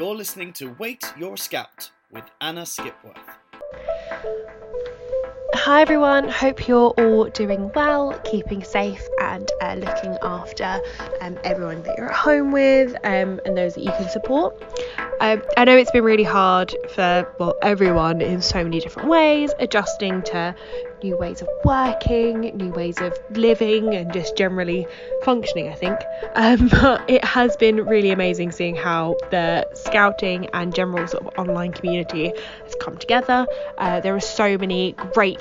You're listening to Wait Your Scout with Anna Skipworth. Hi everyone, hope you're all doing well, keeping safe, and uh, looking after um, everyone that you're at home with um, and those that you can support. Um, I know it's been really hard for well everyone in so many different ways, adjusting to new ways of working, new ways of living, and just generally functioning. I think, um, but it has been really amazing seeing how the scouting and general sort of online community has come together. Uh, there are so many great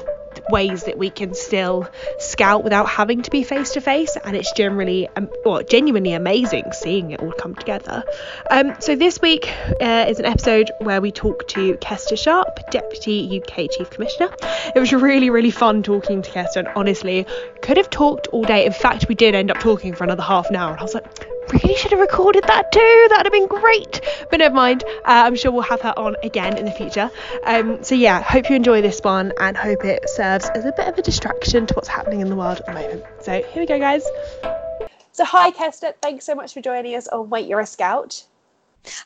ways that we can still scout without having to be face to face and it's generally um, well genuinely amazing seeing it all come together. Um, so this week uh, is an episode where we talk to Kester Sharp deputy UK chief commissioner. It was really really fun talking to Kester and honestly could have talked all day. In fact we did end up talking for another half an hour and I was like really should have recorded that too. That'd have been great. But never mind. Uh, I'm sure we'll have her on again in the future. Um, so yeah, hope you enjoy this one and hope it serves as a bit of a distraction to what's happening in the world at the moment. So here we go, guys. So hi, Kester. Thanks so much for joining us on Wait You're a Scout.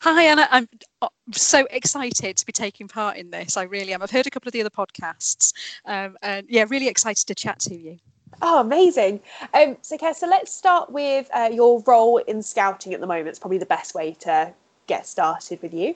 Hi, Anna. I'm uh, so excited to be taking part in this. I really am. I've heard a couple of the other podcasts, um, and yeah, really excited to chat to you. Oh, amazing. Um, so, Kester, let's start with uh, your role in scouting at the moment. It's probably the best way to get started with you.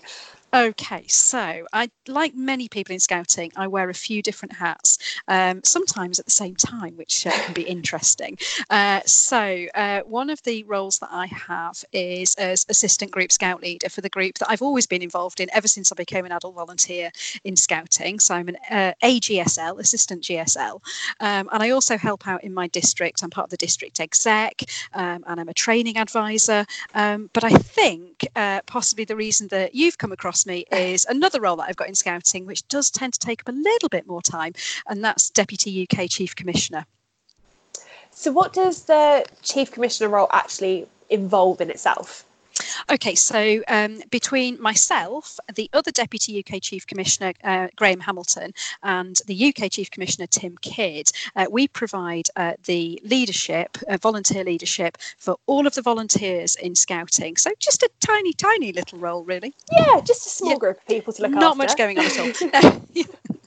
Okay, so I, like many people in scouting, I wear a few different hats, um, sometimes at the same time, which uh, can be interesting. Uh, so, uh, one of the roles that I have is as assistant group scout leader for the group that I've always been involved in ever since I became an adult volunteer in scouting. So, I'm an uh, AGSL, assistant GSL, um, and I also help out in my district. I'm part of the district exec, um, and I'm a training advisor. Um, but I think uh, possibly the reason that you've come across me is another role that I've got in scouting, which does tend to take up a little bit more time, and that's Deputy UK Chief Commissioner. So, what does the Chief Commissioner role actually involve in itself? Okay, so um, between myself, the other Deputy UK Chief Commissioner, uh, Graham Hamilton, and the UK Chief Commissioner, Tim Kidd, uh, we provide uh, the leadership, uh, volunteer leadership for all of the volunteers in Scouting. So just a tiny, tiny little role, really. Yeah, just a small yeah. group of people to look Not after. Not much going on at all.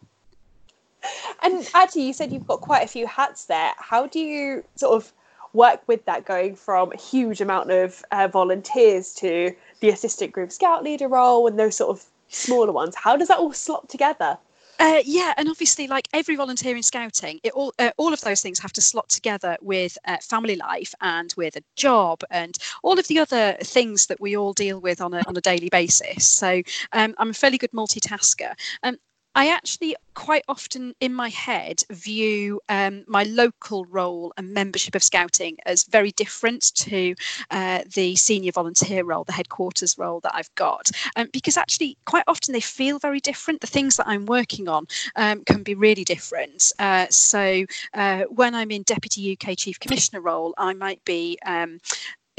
and actually, you said you've got quite a few hats there. How do you sort of work with that going from a huge amount of uh, volunteers to the assistant group scout leader role and those sort of smaller ones how does that all slot together uh, yeah, and obviously, like every volunteer in scouting, it all uh, all of those things have to slot together with uh, family life and with a job and all of the other things that we all deal with on a on a daily basis. So um, I'm a fairly good multitasker. Um, I actually quite often in my head view um, my local role and membership of scouting as very different to uh, the senior volunteer role, the headquarters role that I've got, um, because actually quite often they feel very different. The things that I'm working on um, can be really different. Uh, so uh, when I'm in Deputy UK Chief Commissioner role, I might be um,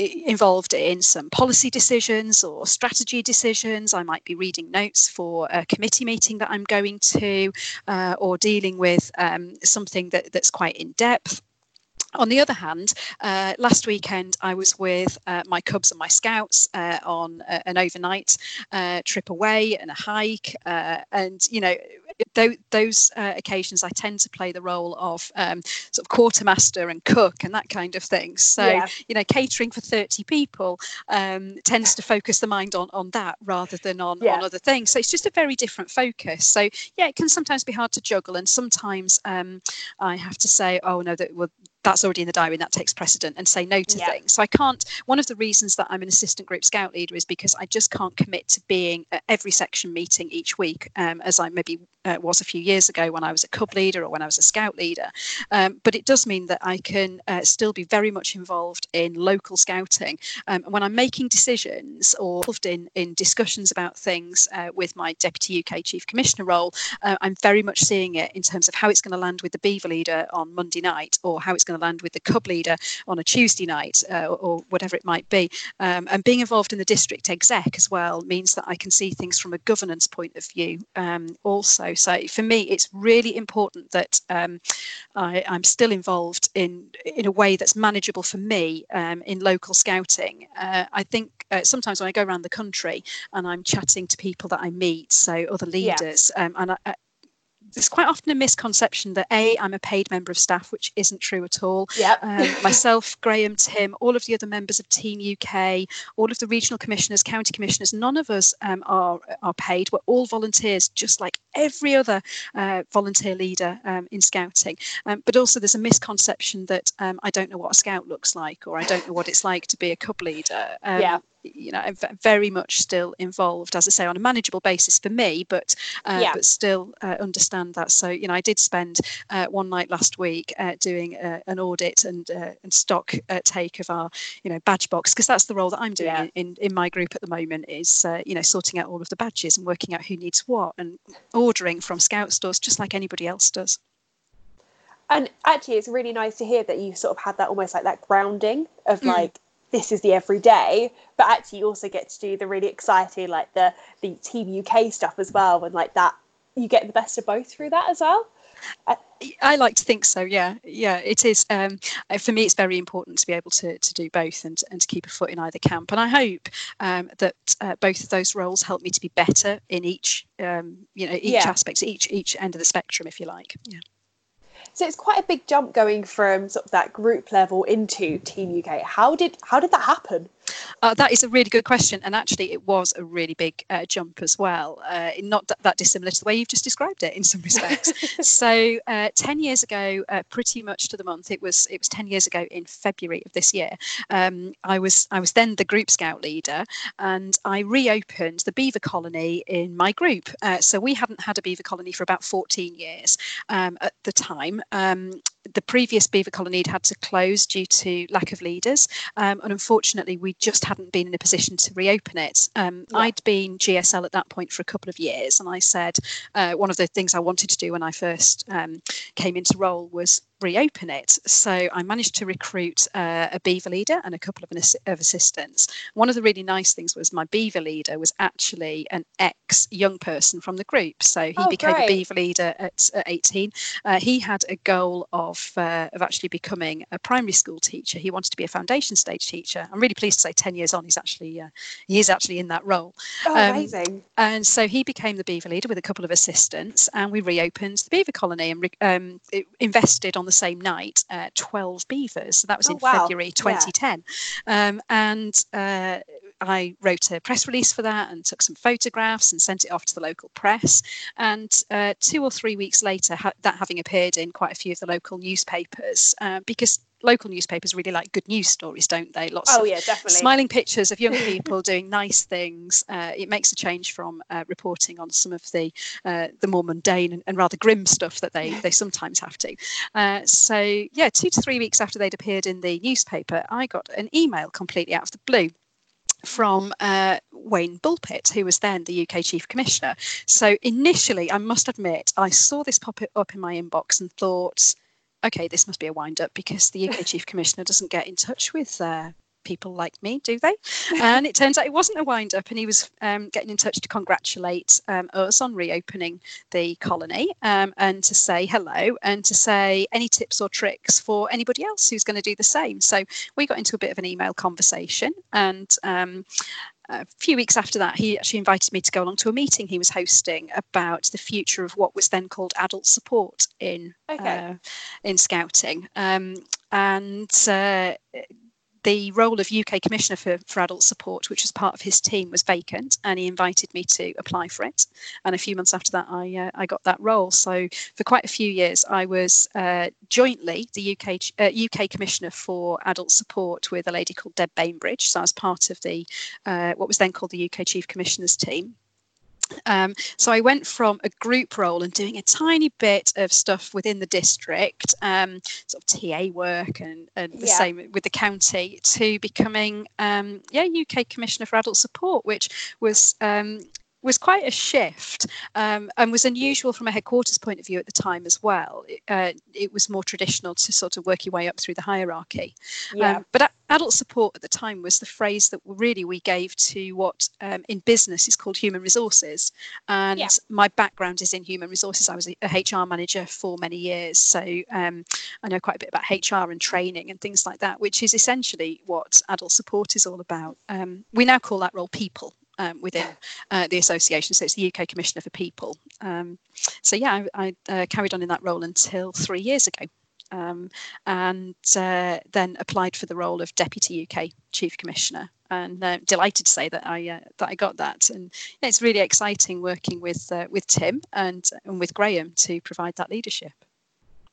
involved in some policy decisions or strategy decisions. I might be reading notes for a committee meeting that I'm going to, uh, or dealing with um, something that, that's quite in depth. On the other hand, uh, last weekend I was with uh, my Cubs and my Scouts uh, on a, an overnight uh, trip away and a hike. Uh, and, you know, th- those uh, occasions I tend to play the role of um, sort of quartermaster and cook and that kind of thing. So, yeah. you know, catering for 30 people um, tends to focus the mind on, on that rather than on, yeah. on other things. So it's just a very different focus. So, yeah, it can sometimes be hard to juggle. And sometimes um, I have to say, oh, no, that well, that's already in the diary and that takes precedent and say no to yeah. things. So I can't. One of the reasons that I'm an assistant group scout leader is because I just can't commit to being at every section meeting each week, um, as I maybe uh, was a few years ago when I was a cub leader or when I was a scout leader. Um, but it does mean that I can uh, still be very much involved in local scouting. Um, when I'm making decisions or involved in, in discussions about things uh, with my Deputy UK Chief Commissioner role, uh, I'm very much seeing it in terms of how it's going to land with the Beaver leader on Monday night or how it's going to land with the Cub leader on a Tuesday night uh, or, or, whatever it might be. Um, and being involved in the district exec as well means that I can see things from a governance point of view um, also So for me, it's really important that um, I, am still involved in in a way that's manageable for me um, in local scouting. Uh, I think uh, sometimes when I go around the country and I'm chatting to people that I meet, so other leaders, yeah. um, and I, there's quite often a misconception that a I'm a paid member of staff, which isn't true at all. Yeah. Um, myself, Graham, Tim, all of the other members of Team UK, all of the regional commissioners, county commissioners, none of us um, are are paid. We're all volunteers, just like every other uh, volunteer leader um, in scouting. Um, but also, there's a misconception that um, I don't know what a scout looks like, or I don't know what it's like to be a cub leader. Um, yeah you know, I'm very much still involved, as I say, on a manageable basis for me, but uh, yeah. but still uh, understand that. So, you know, I did spend uh, one night last week uh, doing uh, an audit and uh, and stock take of our, you know, badge box because that's the role that I'm doing yeah. in, in my group at the moment is, you know, sorting out all of the badges and working out who needs what and ordering from Scout stores just like anybody else does. And actually, it's really nice to hear that you sort of had that almost like that grounding of mm. like this is the everyday but actually you also get to do the really exciting like the the team uk stuff as well and like that you get the best of both through that as well uh, I like to think so. Yeah, yeah, it is. Um, uh, for me, it's very important to be able to to do both and and to keep a foot in either camp. And I hope um, that uh, both of those roles help me to be better in each, um, you know, each yeah. aspect, each each end of the spectrum, if you like. Yeah. So it's quite a big jump going from sort of that group level into Team UK. How did how did that happen? Uh, that is a really good question, and actually, it was a really big uh, jump as well. Uh, not that, that, dissimilar to the way you've just described it in some respects. so, uh, ten years ago, uh, pretty much to the month, it was it was ten years ago in February of this year. Um, I was I was then the group scout leader, and I reopened the beaver colony in my group. Uh, so we hadn't had a beaver colony for about fourteen years um, at the time. Um, the previous beaver colony had had to close due to lack of leaders, um, and unfortunately, we just hadn't been in a position to reopen it. Um, yeah. I'd been GSL at that point for a couple of years, and I said uh, one of the things I wanted to do when I first um, came into role was reopen it. So I managed to recruit uh, a beaver leader and a couple of, of, assistants. One of the really nice things was my beaver leader was actually an ex young person from the group. So he oh, became great. a beaver leader at, at 18. Uh, he had a goal of, uh, of actually becoming a primary school teacher. He wanted to be a foundation stage teacher. I'm really pleased to say 10 years on, he's actually, uh, he is actually in that role. Oh, um, amazing. And so he became the beaver leader with a couple of assistants and we reopened the beaver colony and re- um, invested on the the same night uh, 12 beavers. So that was oh, in wow. February 2010. Yeah. Um, and uh, I wrote a press release for that and took some photographs and sent it off to the local press. And uh, two or three weeks later, ha- that having appeared in quite a few of the local newspapers, uh, because local newspapers really like good news stories, don't they? Lots oh, of yeah, definitely. smiling pictures of young people doing nice things. Uh, it makes a change from uh, reporting on some of the uh, the more mundane and, and, rather grim stuff that they they sometimes have to. Uh, so yeah, two to three weeks after they'd appeared in the newspaper, I got an email completely out of the blue from uh, Wayne Bulpitt, who was then the UK Chief Commissioner. So initially, I must admit, I saw this pop up in my inbox and thought, okay, this must be a wind up because the UK Chief Commissioner doesn't get in touch with uh, people like me, do they? And it turns out it wasn't a wind up, and he was um, getting in touch to congratulate um, us on reopening the colony um, and to say hello and to say any tips or tricks for anybody else who's going to do the same. So we got into a bit of an email conversation and um, a few weeks after that, he actually invited me to go along to a meeting he was hosting about the future of what was then called adult support in okay. uh, in scouting. Um, and uh, the role of UK Commissioner for, for Adult Support, which was part of his team, was vacant, and he invited me to apply for it. And a few months after that, I uh, I got that role. So for quite a few years, I was uh, jointly the UK uh, UK Commissioner for Adult Support with a lady called Deb Bainbridge. So I was part of the uh, what was then called the UK Chief Commissioner's team. Um, so I went from a group role and doing a tiny bit of stuff within the district, um, sort of TA work and, and the yeah. same with the county, to becoming um, yeah UK Commissioner for Adult Support, which was um, was quite a shift um, and was unusual from a headquarters point of view at the time as well. It, uh, it was more traditional to sort of work your way up through the hierarchy. Yeah. Um, but adult support at the time was the phrase that really we gave to what um, in business is called human resources. And Yeah. my background is in human resources. I was a, a HR manager for many years. So um, I know quite a bit about HR and training and things like that, which is essentially what adult support is all about. Um, we now call that role people um, within uh, the association. So it's the UK Commissioner for People. Um, so yeah, I, I uh, carried on in that role until three years ago. Um, and uh, then applied for the role of Deputy UK Chief Commissioner, and uh, delighted to say that I uh, that I got that. And it's really exciting working with uh, with Tim and and with Graham to provide that leadership.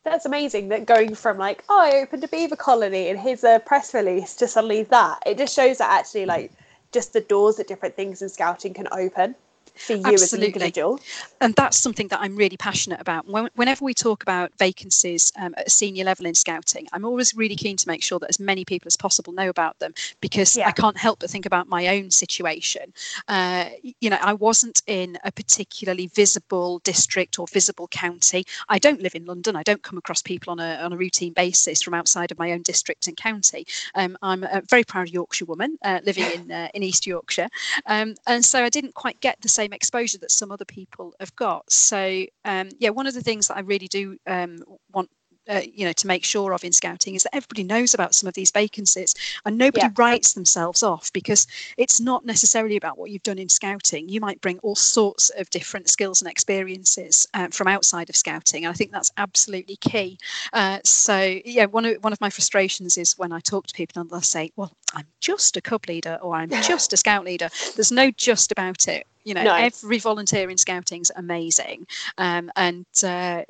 That's amazing that going from like, oh, I opened a beaver colony and here's a press release to suddenly that. It just shows that actually, like, just the doors that different things in scouting can open for you as an Absolutely. individual. and that's something that I'm really passionate about. When, whenever we talk about vacancies um, at a senior level in scouting, I'm always really keen to make sure that as many people as possible know about them because Yeah. I can't help but think about my own situation. Uh, you know, I wasn't in a particularly visible district or visible county. I don't live in London. I don't come across people on a, on a routine basis from outside of my own district and county. Um, I'm a very proud Yorkshire woman uh, living in uh, in East Yorkshire, um, and so I didn't quite get the same exposure that some other people have got. So um, yeah, one of the things that I really do um, want. Uh, you know, to make sure of in scouting is that everybody knows about some of these vacancies and nobody Yeah. writes themselves off because it's not necessarily about what you've done in scouting. You might bring all sorts of different skills and experiences uh, from outside of scouting, and I think that's absolutely key. Uh, so yeah, one of one of my frustrations is when I talk to people and they'll say, "Well, I'm just a cub leader or I'm just a scout leader." There's no just about it. You know, No. every volunteer in scouting's amazing, um, and uh,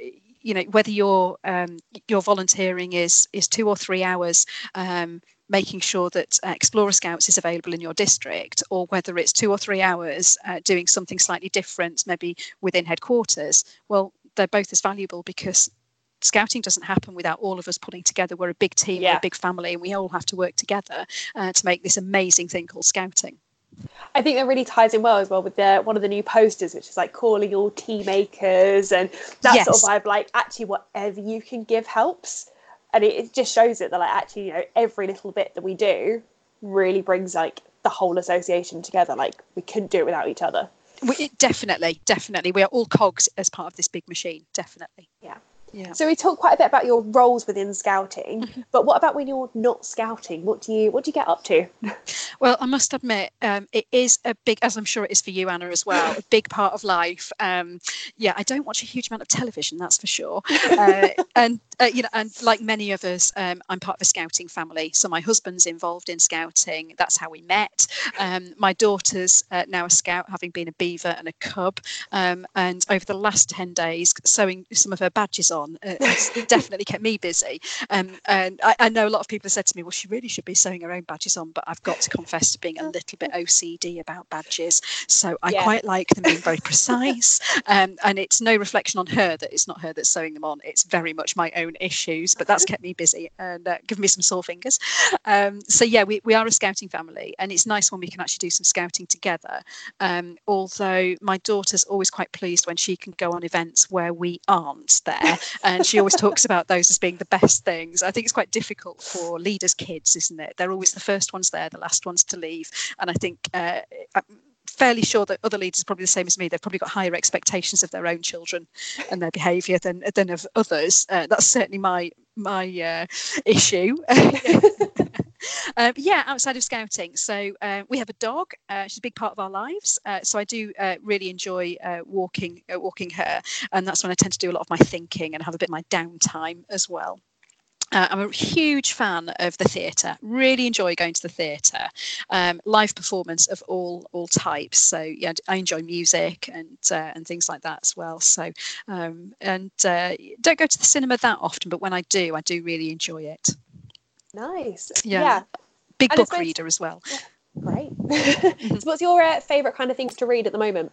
you know whether your um, your volunteering is is two or three hours. Um, making sure that uh, Explorer Scouts is available in your district, or whether it's two or three hours uh, doing something slightly different, maybe within headquarters, well, they're both as valuable because scouting doesn't happen without all of us pulling together. We're a big team, we're a big family, and we all have to work together uh, to make this amazing thing called scouting. I think that really ties in well as well with the one of the new posters, which is like calling all tea makers and that sort of vibe. Like actually, whatever you can give helps, and it, it just shows it that like actually, you know, every little bit that we do really brings like the whole association together. Like we couldn't do it without each other. We, definitely, definitely. We are all cogs as part of this big machine, definitely. Yeah. Yeah. So we talked quite a bit about your roles within scouting, Mm-hmm. but what about when you're not scouting? What do you what do you get up to? Well, I must admit, um, it is a big, as I'm sure it is for you, Anna, as well, a big part of life. Um, yeah, I don't watch a huge amount of television, that's for sure. Uh, and uh, you know, and like many of us, um, I'm part of a scouting family. So my husband's involved in scouting. That's how we met. Um, my daughter's uh, now a scout, having been a beaver and a cub. Um, and over the last ten days, sewing some of her badges on uh, has definitely kept me busy. Um, and I, I know a lot of people have said to me, well, she really should be sewing her own badges on, but I've got to confess to being a little bit OCD about badges. So I Yeah. quite like them being very precise. Um, and it's no reflection on her that it's not her that's sewing them on. It's very much my own issues, but that's kept me busy and uh, given me some sore fingers. Um, so yeah, we, we are a scouting family and it's nice when we can actually do some scouting together. Um, although my daughter's always quite pleased when she can go on events where we aren't there and she always talks about those as being the best things. I think it's quite difficult for leaders' kids, isn't it? They're always the first ones there, the last ones to leave. And I think uh, fairly sure that other leaders are probably the same as me. They've probably got higher expectations of their own children and their behaviour than than of others. Uh, that's certainly my my uh, issue. Uh, yeah, outside of scouting, so uh, we have a dog. Uh, she's a big part of our lives. Uh, so I do uh, really enjoy uh, walking, uh, walking her, and that's when I tend to do a lot of my thinking and have a bit of my downtime as well. Uh, I'm a huge fan of the theatre. Really enjoy going to the theatre, um, live performance of all all types. So yeah, I enjoy music and uh, and things like that as well. So um, and uh, don't go to the cinema that often, but when I do, I do really enjoy it. Nice. Yeah. yeah Big And book reader as well. great. so what's your uh, favorite kind of things to read at the moment?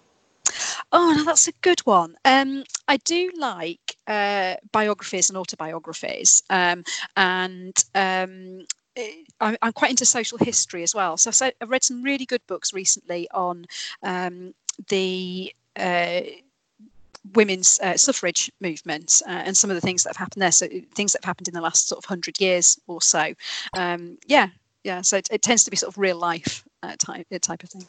Oh, no, that's a good one. Um, I do like uh, biographies and autobiographies, um, and um, eh, I- I'm quite into social history as well. So I've read some really good books recently on um, the uh, women's uh, suffrage movement uh, and some of the things that have happened there. So things that have happened in the last sort of hundred years or so. Um, yeah, yeah. So it, it, tends to be sort of real life uh, type type of thing.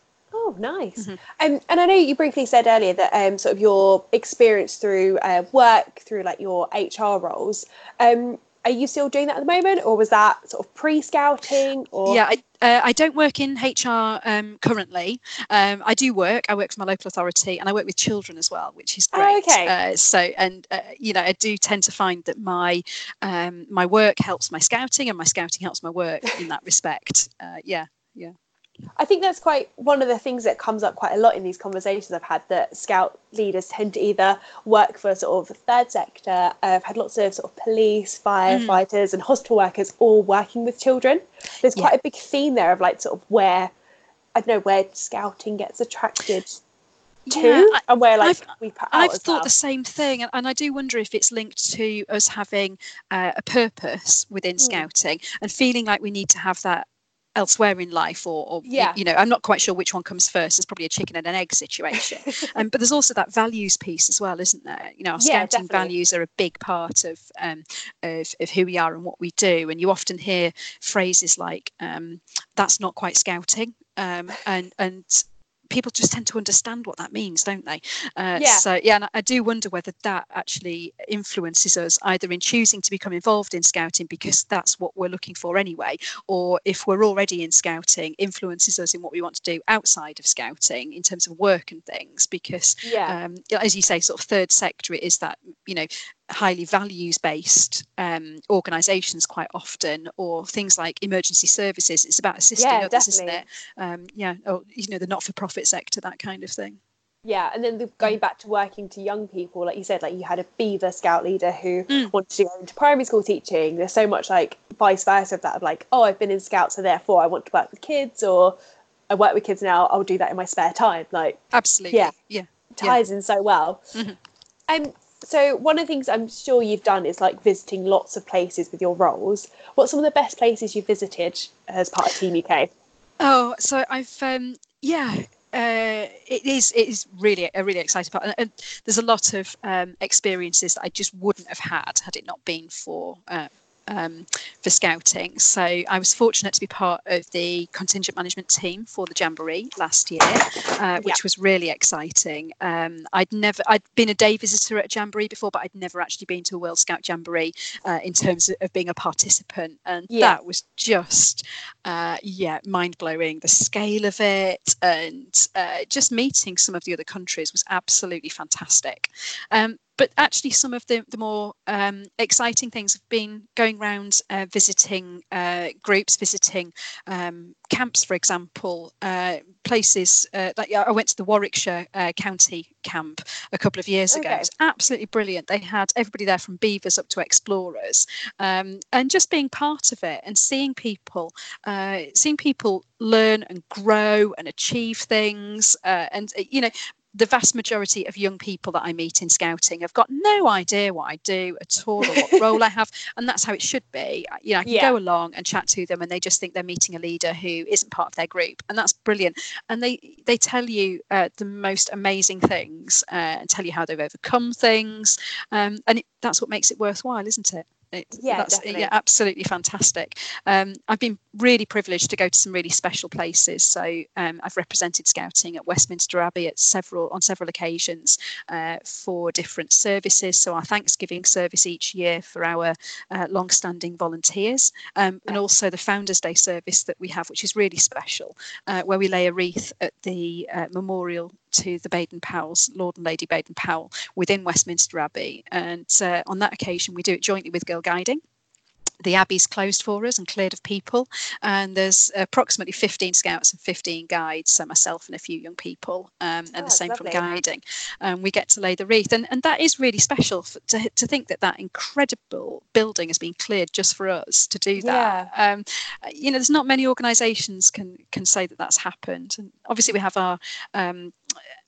Oh, nice. Mm-hmm. Um, and I know you briefly said earlier that um, sort of your experience through uh, work, through like your HR roles, um, are you still doing that at the moment, or was that sort of pre-scouting? Or yeah, I, uh, I don't work in HR um, currently. Um, I do work. I work for my local authority, and I work with children as well, which is great. Oh, okay. Uh, so, and uh, you know, I do tend to find that my um, my work helps my scouting, and my scouting helps my work in that respect. Uh, yeah, yeah. I think that's quite one of the things that comes up quite a lot in these conversations I've had that scout leaders tend to either work for sort of third sector. I've had lots of sort of police, firefighters, mm. and hospital workers all working with children. There's quite yeah. a big theme there of like sort of where I don't know where scouting gets attracted to yeah, and where like I've, we put I've thought well. the same thing and, and I do wonder if it's linked to us having uh, a purpose within mm. scouting and feeling like we need to have that elsewhere in life or, or yeah. you know i'm not quite sure which one comes first it's probably a chicken and an egg situation um, but there's also that values piece as well isn't there you know our yeah, scouting definitely. values are a big part of, um, of, of who we are and what we do and you often hear phrases like um, that's not quite scouting um, and and people just tend to understand what that means, don't they? Uh, yeah. So yeah, and I do wonder whether that actually influences us either in choosing to become involved in scouting because that's what we're looking for anyway, or if we're already in scouting, influences us in what we want to do outside of scouting in terms of work and things. Because yeah. Um, as you say, sort of third sector, it is that you know highly values based um, organizations quite often or things like emergency services it's about assisting yeah, others definitely. isn't it um, yeah or you know the not-for-profit sector that kind of thing yeah and then the, going back to working to young people like you said like you had a beaver scout leader who mm. wanted to go into primary school teaching there's so much like vice versa of that of like oh i've been in scouts so therefore i want to work with kids or i work with kids now i'll do that in my spare time like absolutely yeah yeah ties yeah. in so well mm-hmm. um so one of the things I'm sure you've done is like visiting lots of places with your roles. What's some of the best places you've visited as part of Team UK? Oh, so I've um, yeah, uh, it is it is really a really exciting part, and, and there's a lot of um, experiences that I just wouldn't have had had it not been for uh, um, for scouting. So I was fortunate to be part of the contingent management team for the Jamboree last year, uh, which yeah. was really exciting. Um, I'd never, I'd been a day visitor at a Jamboree before, but I'd never actually been to a World Scout Jamboree uh, in terms of, of, being a participant, and yeah. that was just, uh, yeah, mind blowing. The scale of it and uh, just meeting some of the other countries was absolutely fantastic. Um, but actually some of the, the more um, exciting things have been going around uh, visiting uh, groups visiting um, camps for example uh, places uh, like i went to the warwickshire uh, county camp a couple of years ago. Okay. it was absolutely brilliant. They had everybody there from beavers up to explorers. Um, and just being part of it and seeing people uh, seeing people learn and grow and achieve things and you know the vast majority of young people that I meet in scouting have got no idea what I do at all or what role I have, and that's how it should be. You know, I can yeah. go along and chat to them, and they just think they're meeting a leader who isn't part of their group, and that's brilliant. And they they tell you uh, the most amazing things uh, and tell you how they've overcome things, um, and it, that's what makes it worthwhile, isn't it? It, yeah, that's, definitely. yeah, absolutely fantastic. Um, I've been really privileged to go to some really special places. So um, I've represented Scouting at Westminster Abbey at several on several occasions uh, for different services. So our Thanksgiving service each year for our uh, long-standing volunteers, um, and also the Founders Day service that we have, which is really special, uh, where we lay a wreath at the uh, memorial to the Baden Powells, Lord and Lady Baden Powell, within Westminster Abbey. And uh, on that occasion, we do it jointly with Girl Guiding the abbey's closed for us and cleared of people and there's approximately 15 scouts and 15 guides so myself and a few young people um, and oh, the same lovely. from guiding um, we get to lay the wreath and, and that is really special for, to, to think that that incredible building has been cleared just for us to do that yeah. um, you know there's not many organizations can can say that that's happened and obviously we have our um,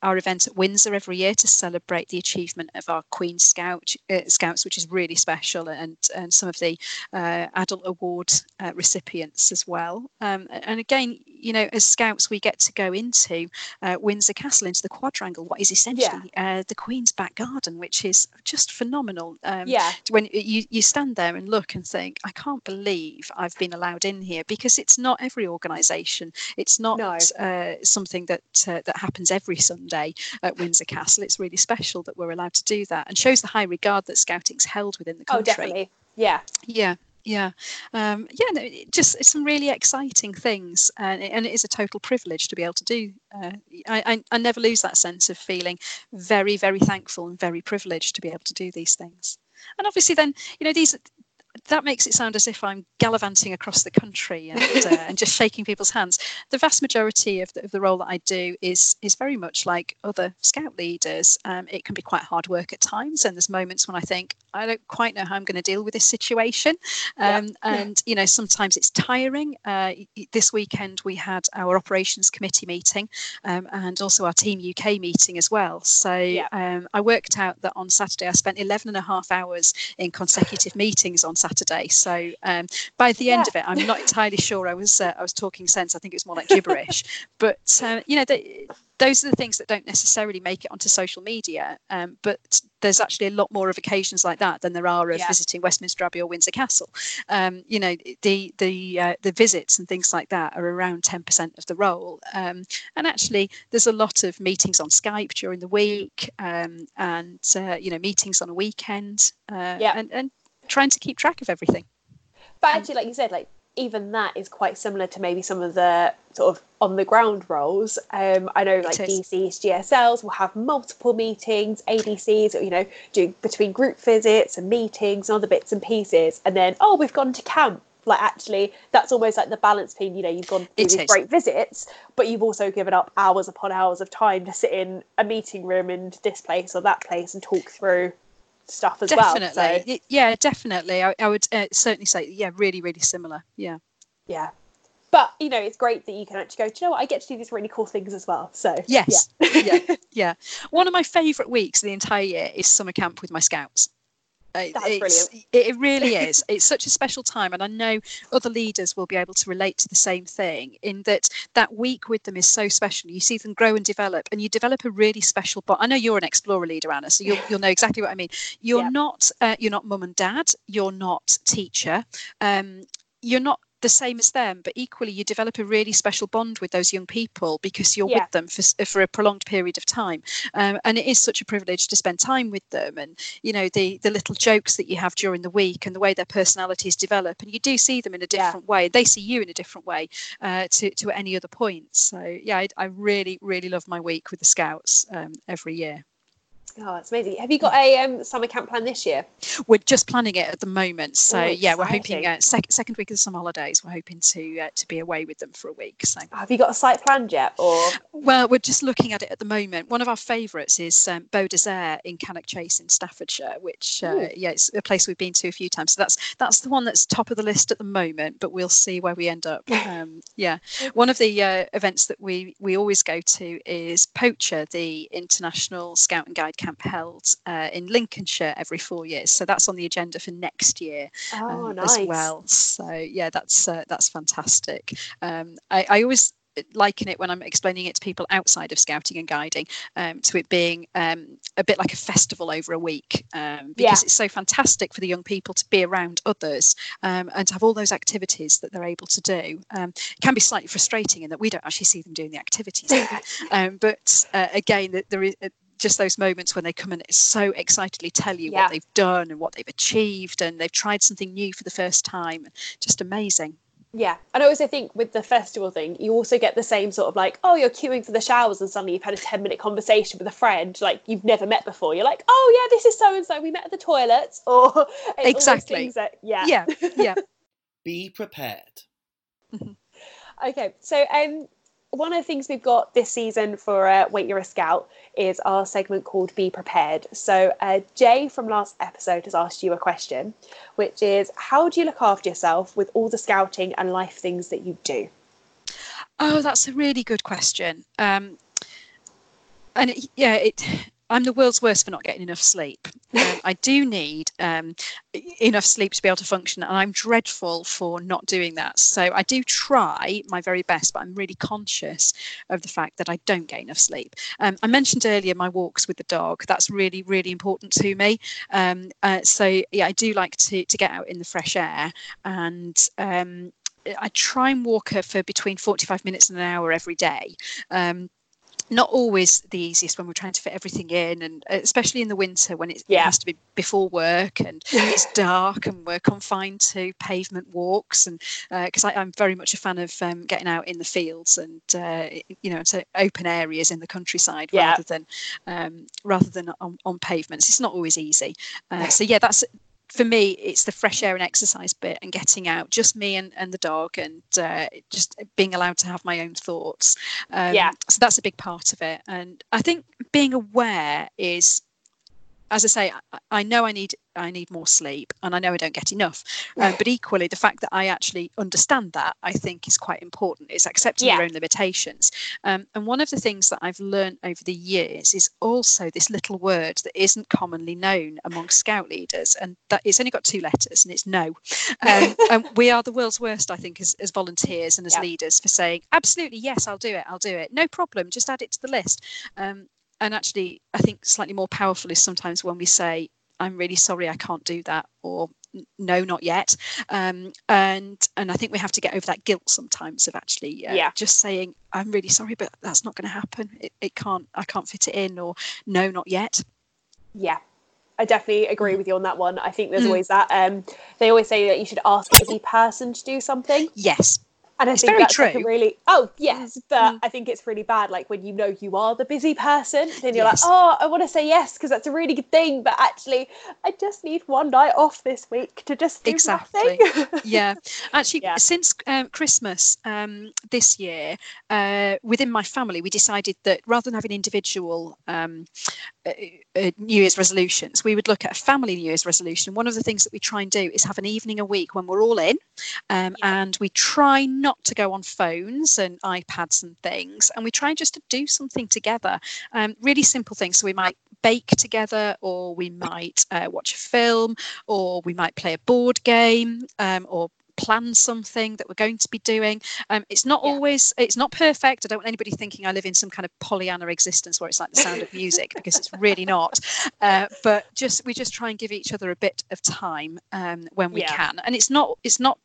our event at Windsor every year to celebrate the achievement of our Queen Scout uh, Scouts, which is really special, and and some of the uh, adult award uh, recipients as well. Um, and again, you know, as Scouts, we get to go into uh, Windsor Castle, into the quadrangle, what is essentially yeah. the Queen's back garden, which is just phenomenal. Um, yeah. When you you stand there and look and think, I can't believe I've been allowed in here because it's not every organisation. It's not no. uh, something that uh, that happens every Sunday at Windsor Castle. It's really special that we're allowed to do that and shows the high regard that scouting's held within the oh, country. Oh, definitely. Yeah. Yeah yeah um, yeah no, it just it's some really exciting things and, and it is a total privilege to be able to do uh, I, I, I, never lose that sense of feeling very very thankful and very privileged to be able to do these things and obviously then you know these that makes it sound as if I'm gallivanting across the country and, uh, and just shaking people's hands. The vast majority of the, of the, role that I do is is very much like other scout leaders. Um, it can be quite hard work at times, and there's moments when I think I don't quite know how I'm going to deal with this situation. Um, yeah. And you know, sometimes it's tiring. Uh, this weekend we had our operations committee meeting um, and also our Team UK meeting as well. So yeah. Um, I worked out that on Saturday I spent 11 and a half hours in consecutive meetings on Saturday. So um, by the end yeah. of it, I'm not entirely sure I was uh, I was talking sense. I think it was more like gibberish. but uh, you know, the, those are the things that don't necessarily make it onto social media. Um, but there's actually a lot more of occasions like that than there are of yeah. visiting Westminster Abbey or Windsor Castle. Um, you know, the the uh, the visits and things like that are around 10% of the role. Um, and actually, there's a lot of meetings on Skype during the week, um, and uh, you know, meetings on a weekend. Uh, yeah. And, and trying to keep track of everything. But actually, like you said, like even that is quite similar to maybe some of the sort of on the ground roles. Um, I know like DCs, GSLs will have multiple meetings, ADCs, you know, doing between group visits and meetings and other bits and pieces. And then, oh, we've gone to camp. Like actually, that's almost like the balance between, you know, you've gone through it these is. great visits, but you've also given up hours upon hours of time to sit in a meeting room in this place or that place and talk through stuff as definitely. well. Definitely, so. yeah, definitely. I, I would uh, certainly say, yeah, really, really similar. Yeah, yeah. But you know, it's great that you can actually go. Do you know what? I get to do these really cool things as well. So yes, yeah, yeah. yeah. One of my favourite weeks of the entire year is summer camp with my scouts. That's brilliant. It really is. It's such a special time, and I know other leaders will be able to relate to the same thing. In that that week with them is so special. You see them grow and develop, and you develop a really special bond. I know you're an explorer leader, Anna, so you'll, you'll know exactly what I mean. You're yeah. not uh, you're not mum and dad. You're not teacher. Um, you're not the same as them, but equally you develop a really special bond with those young people because you're yeah. with them for, for a prolonged period of time. Um, and it is such a privilege to spend time with them and, you know, the, the little jokes that you have during the week and the way their personalities develop. And you do see them in a different yeah. way. They see you in a different way uh, to, to any other point. So, yeah, I, I, really, really love my week with the Scouts um, every year. Oh, it's amazing. Have you got a um, summer camp plan this year? We're just planning it at the moment. So, oh, yeah, we're hoping uh, sec- second week of the summer holidays, we're hoping to uh, to be away with them for a week. So, have you got a site planned yet? Or Well, we're just looking at it at the moment. One of our favourites is um, Beaudesert in Cannock Chase in Staffordshire, which, uh, yeah, it's a place we've been to a few times. So, that's that's the one that's top of the list at the moment, but we'll see where we end up. Um, yeah. One of the uh, events that we, we always go to is Poacher, the International Scout and Guide camp held uh, in Lincolnshire every four years. So that's on the agenda for next year oh, um, nice. as well. So yeah, that's uh, that's fantastic. Um, I, I always liken it when I'm explaining it to people outside of scouting and guiding um, to it being um, a bit like a festival over a week um, because yeah. it's so fantastic for the young people to be around others um, and to have all those activities that they're able to do. Um, it can be slightly frustrating in that we don't actually see them doing the activities, um, but uh, again, there is just those moments when they come and so excitedly tell you yeah. what they've done and what they've achieved and they've tried something new for the first time. Just amazing. Yeah and i also think with the festival thing you also get the same sort of like oh you're queuing for the showers and suddenly you've had a 10 minute conversation with a friend like you've never met before. You're like oh yeah this is so and so we met at the toilets or exactly. that, yeah. Yeah yeah. Be prepared. Mm-hmm. okay so um one of the things we've got this season for uh, Wait You're a Scout is our segment called Be Prepared. So, uh, Jay from last episode has asked you a question, which is How do you look after yourself with all the scouting and life things that you do? Oh, that's a really good question. Um, and it, yeah, it I'm the world's worst for not getting enough sleep. Um, I do need um, enough sleep to be able to function, and I'm dreadful for not doing that. So I do try my very best, but I'm really conscious of the fact that I don't get enough sleep. Um, I mentioned earlier my walks with the dog. That's really, really important to me. Um, uh, so yeah, I do like to to get out in the fresh air, and um, I try and walk her for between 45 minutes and an hour every day. Not always the easiest when we're trying to fit everything in and uh, especially in the winter when it Yeah. has to be before work and it's dark and we're confined to pavement walks and because I'm very much a fan of um, getting out in the fields and uh, you know to open areas in the countryside Yeah. rather than um, rather than on, on pavements it's not always easy uh, so yeah that's for me it's the fresh air and exercise bit and getting out just me and, and the dog and uh, just being allowed to have my own thoughts um, Yeah. so that's a big part of it and i think being aware is as I say, I, I know I need I need more sleep, and I know I don't get enough. Um, but equally, the fact that I actually understand that, I think, is quite important. Is accepting your own limitations. Um, and one of the things that I've learned over the years is also this little word that isn't commonly known among Scout leaders, and that it's only got two letters, and it's no. Um, and we are the world's worst, I think, as, as volunteers and as Yeah. leaders for saying absolutely yes, I'll do it, I'll do it, no problem, just add it to the list. Um, and actually i think slightly more powerful is sometimes when we say i'm really sorry i can't do that or no not yet um, and and i think we have to get over that guilt sometimes of actually uh, Yeah. just saying i'm really sorry but that's not going to happen it, it can't i can't fit it in or no not yet Yeah, I definitely agree with you on that one. I think there's Mm. always that. Um, they always say that you should ask a busy person to do something, yes and I It's think very that's like a true. really oh yes, but Mm. I think it's really bad. Like when you know you are the busy person, then you're Yes. like, oh, I want to say yes because that's a really good thing, but actually, I just need one night off this week to just do Exactly. nothing. yeah actually Yeah. since um, christmas um, this year uh, within my family we decided that rather than having individual um, uh, new year's resolutions. We would look at a family new year's resolution. One of the things that we try and do is have an evening a week when we're all in um, Yeah. and we try not to go on phones and ipads and things and we try just to do something together. Um, really simple things. So we might bake together or we might uh, watch a film or we might play a board game um, or plan something that we're going to be doing. Um, it's not Yeah. always it's not perfect. I don't want anybody thinking i live in some kind of pollyanna existence where it's like the sound of music because it's really not. Uh, but just we just try and give each other a bit of time um, when we Yeah. can. And it's not it's not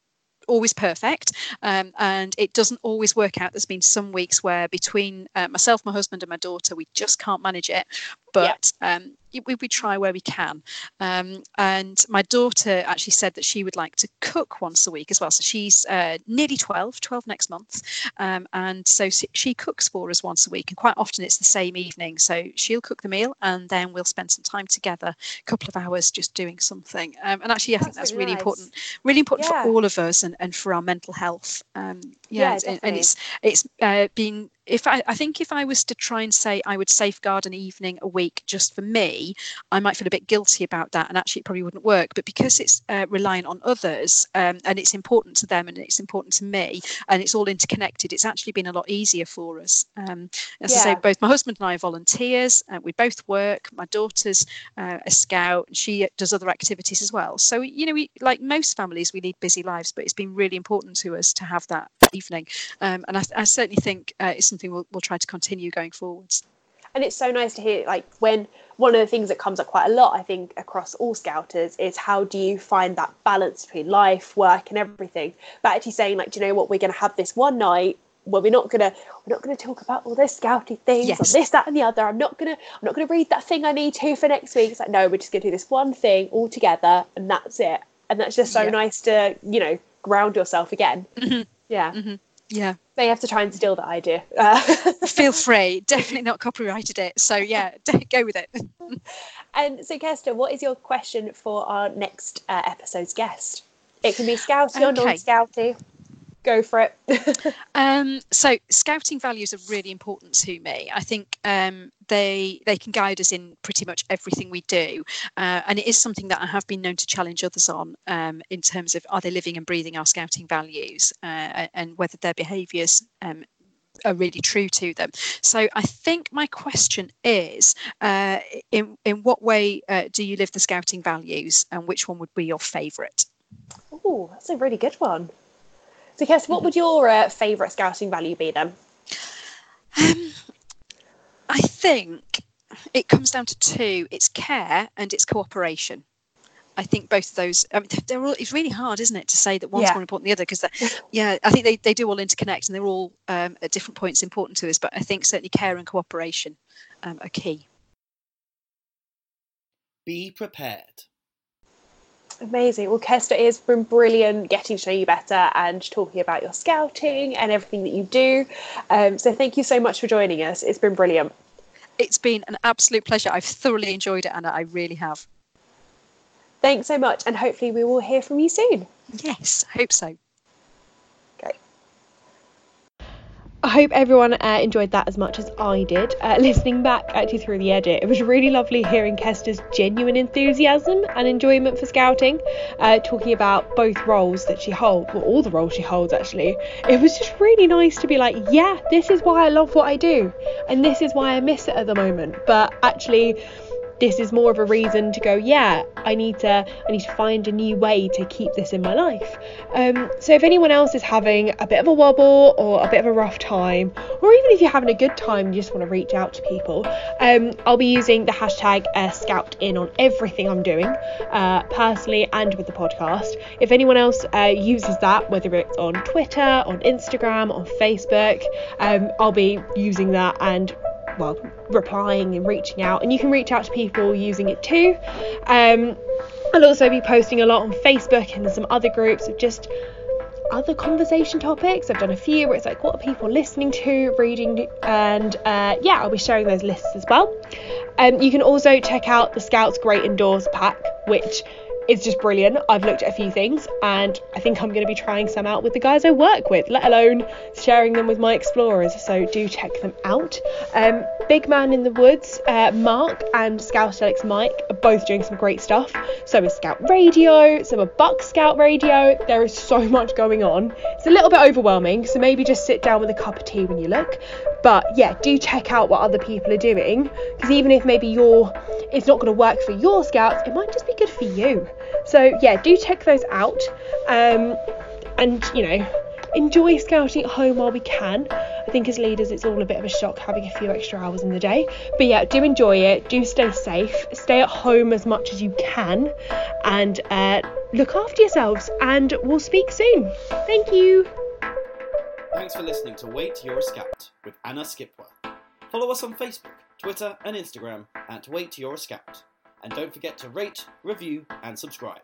always perfect um, and it doesn't always work out. There's been some weeks where between uh, myself my husband and my daughter we just can't manage it but um, we, we try where we can. Um, and my daughter actually said that she would like to cook once a week as well. So she's uh, nearly 12 12 next month. Um, and so she, cooks for us once a week and quite often it's the same evening. So she'll cook the meal and then we'll spend some time together a couple of hours just doing something. Um, and actually i think That's that's really nice. important really important Yeah. for all of us and, and for our mental health. Um, yeah, Yeah, and- and it's it's uh, been if I, I think if I was to try and say I would safeguard an evening a week just for me, I might feel a bit guilty about that, and actually it probably wouldn't work. But because it's uh, reliant on others um, and it's important to them and it's important to me, and it's all interconnected, it's actually been a lot easier for us. Um, as I say, both my husband and I are volunteers. Uh, we both work. My daughter's uh, a scout, and she does other activities as well. So you know, we like most families, we lead busy lives, but it's been really important to us to have that evening. Um, and I, I certainly think uh, it's something we'll, we'll try to continue going forwards. and it's so nice to hear like when one of the things that comes up quite a lot i think across all scouters is how do you find that balance between life work and everything but actually saying like do you know what we're going to have this one night where we're not gonna we're not gonna talk about all those scouty things or Yes. this that and the other i'm not gonna i'm not gonna read that thing i need to for next week it's like no we're just gonna do this one thing all together and that's it and that's just so Yeah. nice to you know ground yourself again Mhm. yeah Mhm. Yeah, they have to try and steal that idea uh, feel free. Definitely not copyrighted it. So yeah, go with it. And so, Kirsten, what is your question for our next uh, episode's guest? It can be scouty or Okay. non-scouty. Go for it. Um, so scouting values are really important to me. I think um, they they can guide us in pretty much everything we do, uh, and it is something that I have been known to challenge others on um, in terms of are they living and breathing our scouting values, uh, and whether their behaviours um, are really true to them. So I think my question is, uh, in in what way uh, do you live the scouting values, and which one would be your favourite? Oh, that's a really good one. So, Kirsty, what would your uh, favourite scouting value be then? Um, I think it comes down to two: it's care and it's cooperation. I think both of those. I mean, they're all. It's really hard, isn't it, to say that one's Yeah. more important than the other? Because, yeah, I think they, they do all interconnect, and they're all um, at different points important to us. But I think certainly care and cooperation um, are key. Be prepared. Amazing. Well, Kester, it's been brilliant getting to know you better and talking about your scouting and everything that you do. Um, so, thank you so much for joining us. It's been brilliant. It's been an absolute pleasure. I've thoroughly enjoyed it, Anna. I really have. Thanks so much, and hopefully, we will hear from you soon. Yes, I hope so. Great. I hope everyone uh, enjoyed that as much as I did. Uh, listening back actually through the edit, it was really lovely hearing Kester's genuine enthusiasm and enjoyment for scouting, uh, talking about both roles that she holds, well, all the roles she holds actually. It was just really nice to be like, yeah, this is why I love what I do, and this is why I miss it at the moment. But actually, this is more of a reason to go yeah i need to i need to find a new way to keep this in my life. Um, so if anyone else is having a bit of a wobble or a bit of a rough time or even if you're having a good time you just want to reach out to people um, i'll be using the hashtag uh, scout in on everything i'm doing uh, personally and with the podcast. If anyone else uh, uses that whether it's on twitter on instagram on facebook um, i'll be using that and well, replying and reaching out, and you can reach out to people using it too. Um, I'll also be posting a lot on Facebook and some other groups of just other conversation topics. I've done a few where it's like, what are people listening to, reading, and uh, yeah, I'll be sharing those lists as well. Um, you can also check out the Scouts Great Indoors pack, which is just brilliant. I've looked at a few things and I think I'm going to be trying some out with the guys I work with, let alone sharing them with my explorers. So do check them out. Um, Big Man in the Woods, uh, Mark and Scout Alex Mike are both doing some great stuff. So is Scout Radio, so are Buck Scout Radio. There is so much going on. It's a little bit overwhelming, so maybe just sit down with a cup of tea when you look. But yeah, do check out what other people are doing because even if maybe you're it's not going to work for your scouts, it might just be good for you. So yeah, do check those out. Um, and you know, enjoy scouting at home while we can. I think as leaders, it's all a bit of a shock having a few extra hours in the day. But yeah, do enjoy it. Do stay safe. Stay at home as much as you can, and uh, look after yourselves. And we'll speak soon. Thank you. Thanks for listening to Wait You're a Scout with Anna Skipworth. Follow us on Facebook, Twitter, and Instagram at Wait You're a Scout. And don't forget to rate, review, and subscribe.